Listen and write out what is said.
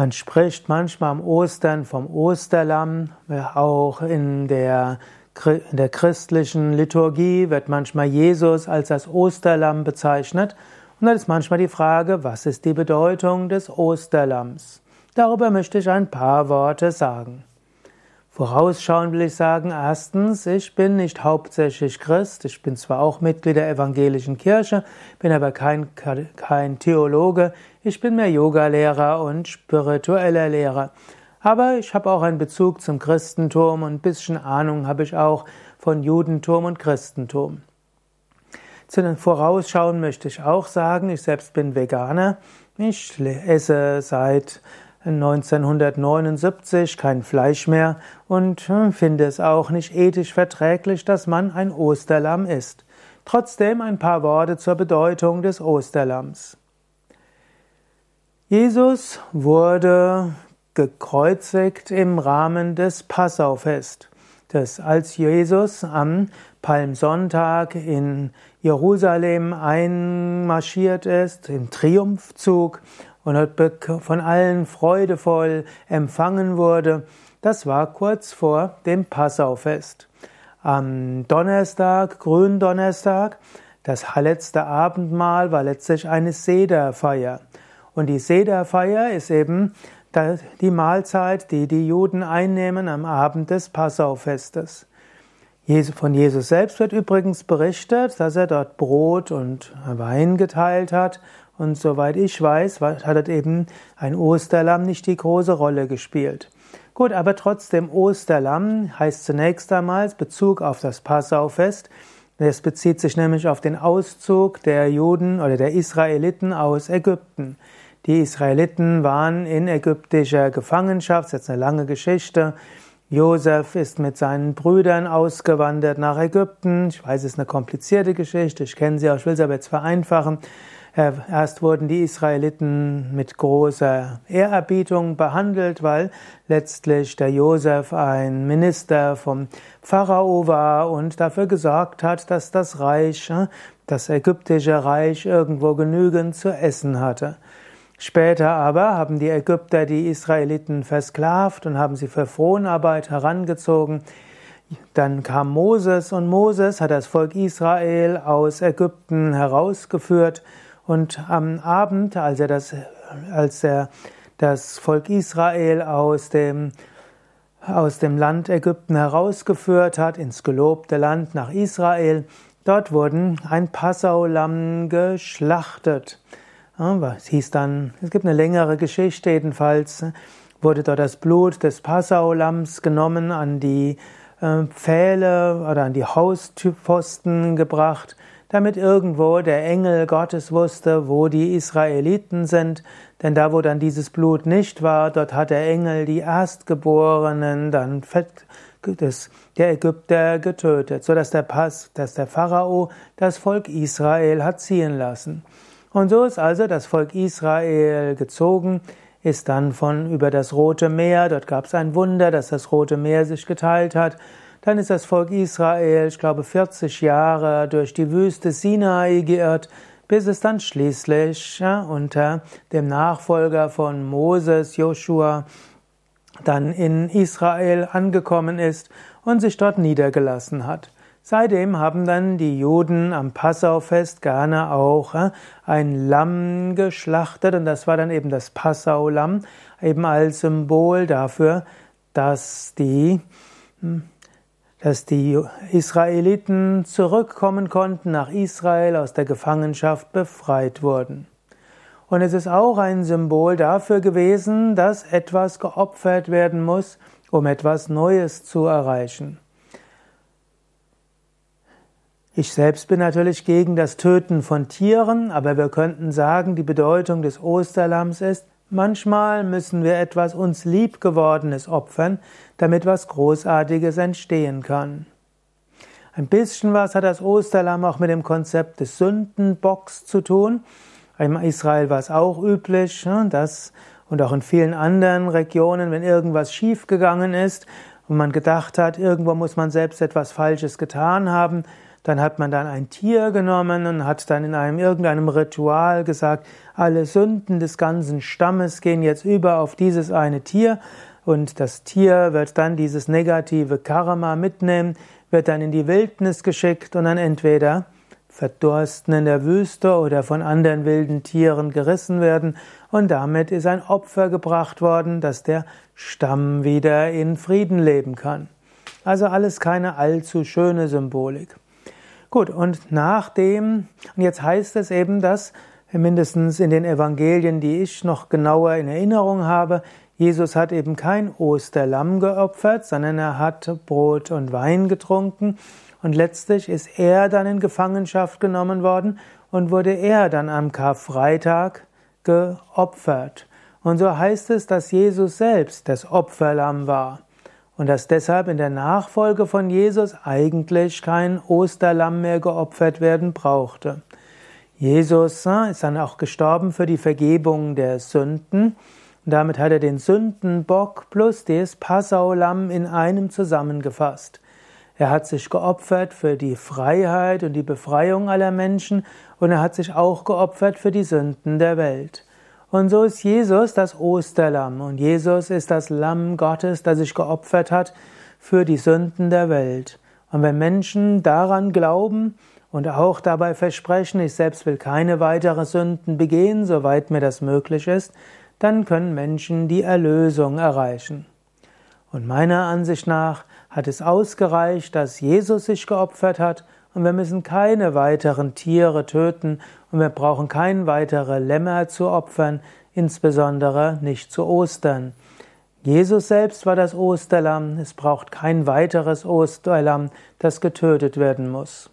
Man spricht manchmal am Ostern vom Osterlamm, auch in der, in der christlichen Liturgie wird manchmal Jesus als das Osterlamm bezeichnet. Und dann ist manchmal die Frage, was ist die Bedeutung des Osterlamms? Darüber möchte ich ein paar Worte sagen. Vorausschauend will ich sagen, erstens, ich bin nicht hauptsächlich Christ, ich bin zwar auch Mitglied der evangelischen Kirche, bin aber kein, kein Theologe, ich bin mehr Yogalehrer und spiritueller Lehrer. Aber ich habe auch einen Bezug zum Christentum und ein bisschen Ahnung habe ich auch von Judentum und Christentum. Zu den Vorausschauen möchte ich auch sagen, ich selbst bin Veganer. Ich esse seit 1979 kein Fleisch mehr und hm, finde es auch nicht ethisch verträglich, dass man ein Osterlamm isst. Trotzdem ein paar Worte zur Bedeutung des Osterlamms. Jesus wurde gekreuzigt im Rahmen des Passaufest. Das als Jesus am Palmsonntag in Jerusalem einmarschiert ist, im Triumphzug und von allen freudevoll empfangen wurde, das war kurz vor dem Passaufest. Am Donnerstag, Gründonnerstag, das letzte Abendmahl war letztlich eine Sederfeier. Und die Sederfeier ist eben die Mahlzeit, die die Juden einnehmen am Abend des Passaufestes. Von Jesus selbst wird übrigens berichtet, dass er dort Brot und Wein geteilt hat und soweit ich weiß, hat eben ein Osterlamm nicht die große Rolle gespielt. Gut, aber trotzdem Osterlamm heißt zunächst einmal Bezug auf das Passaufest. Es bezieht sich nämlich auf den Auszug der Juden oder der Israeliten aus Ägypten. Die Israeliten waren in ägyptischer Gefangenschaft, das ist jetzt eine lange Geschichte. Josef ist mit seinen Brüdern ausgewandert nach Ägypten. Ich weiß, es ist eine komplizierte Geschichte, ich kenne sie auch, ich will sie aber jetzt vereinfachen. Erst wurden die Israeliten mit großer Ehrerbietung behandelt, weil letztlich der Josef ein Minister vom Pharao war und dafür gesorgt hat, dass das Reich, das ägyptische Reich irgendwo genügend zu essen hatte. Später aber haben die Ägypter die Israeliten versklavt und haben sie für Fronarbeit herangezogen. Dann kam Moses und Moses hat das Volk Israel aus Ägypten herausgeführt und am Abend, als er das, als er das Volk Israel aus dem, aus dem Land Ägypten herausgeführt hat, ins gelobte Land nach Israel, dort wurden ein Passaulamm geschlachtet. Es hieß dann, es gibt eine längere Geschichte, jedenfalls. Wurde dort das Blut des Passaulamms genommen, an die äh, Pfähle oder an die Hauspfosten gebracht damit irgendwo der Engel Gottes wusste, wo die Israeliten sind, denn da, wo dann dieses Blut nicht war, dort hat der Engel die Erstgeborenen dann der Ägypter getötet, so dass der Pass, dass der Pharao das Volk Israel hat ziehen lassen. Und so ist also das Volk Israel gezogen, ist dann von über das Rote Meer, dort gab es ein Wunder, dass das Rote Meer sich geteilt hat, dann ist das Volk Israel, ich glaube, 40 Jahre durch die Wüste Sinai geirrt, bis es dann schließlich ja, unter dem Nachfolger von Moses, Joshua, dann in Israel angekommen ist und sich dort niedergelassen hat. Seitdem haben dann die Juden am Passaufest gerne auch ein Lamm geschlachtet und das war dann eben das Passau-Lamm, eben als Symbol dafür, dass die hm, dass die Israeliten zurückkommen konnten nach Israel, aus der Gefangenschaft befreit wurden. Und es ist auch ein Symbol dafür gewesen, dass etwas geopfert werden muss, um etwas Neues zu erreichen. Ich selbst bin natürlich gegen das Töten von Tieren, aber wir könnten sagen, die Bedeutung des Osterlamms ist, Manchmal müssen wir etwas uns liebgewordenes opfern, damit was Großartiges entstehen kann. Ein bisschen was hat das Osterlamm auch mit dem Konzept des Sündenbocks zu tun. In Israel war es auch üblich, ne, dass und auch in vielen anderen Regionen, wenn irgendwas schiefgegangen ist und man gedacht hat, irgendwo muss man selbst etwas Falsches getan haben, Dann hat man dann ein Tier genommen und hat dann in einem irgendeinem Ritual gesagt, alle Sünden des ganzen Stammes gehen jetzt über auf dieses eine Tier und das Tier wird dann dieses negative Karma mitnehmen, wird dann in die Wildnis geschickt und dann entweder verdursten in der Wüste oder von anderen wilden Tieren gerissen werden und damit ist ein Opfer gebracht worden, dass der Stamm wieder in Frieden leben kann. Also alles keine allzu schöne Symbolik. Gut, und nachdem, und jetzt heißt es eben, dass mindestens in den Evangelien, die ich noch genauer in Erinnerung habe, Jesus hat eben kein Osterlamm geopfert, sondern er hat Brot und Wein getrunken und letztlich ist er dann in Gefangenschaft genommen worden und wurde er dann am Karfreitag geopfert. Und so heißt es, dass Jesus selbst das Opferlamm war und dass deshalb in der Nachfolge von Jesus eigentlich kein Osterlamm mehr geopfert werden brauchte. Jesus äh, ist dann auch gestorben für die Vergebung der Sünden und damit hat er den Sündenbock plus das Passaulamm in einem zusammengefasst. Er hat sich geopfert für die Freiheit und die Befreiung aller Menschen und er hat sich auch geopfert für die Sünden der Welt. Und so ist Jesus das Osterlamm und Jesus ist das Lamm Gottes, das sich geopfert hat für die Sünden der Welt. Und wenn Menschen daran glauben und auch dabei versprechen, ich selbst will keine weiteren Sünden begehen, soweit mir das möglich ist, dann können Menschen die Erlösung erreichen. Und meiner Ansicht nach hat es ausgereicht, dass Jesus sich geopfert hat und wir müssen keine weiteren Tiere töten und wir brauchen kein weitere Lämmer zu opfern, insbesondere nicht zu Ostern. Jesus selbst war das Osterlamm, es braucht kein weiteres Osterlamm, das getötet werden muss.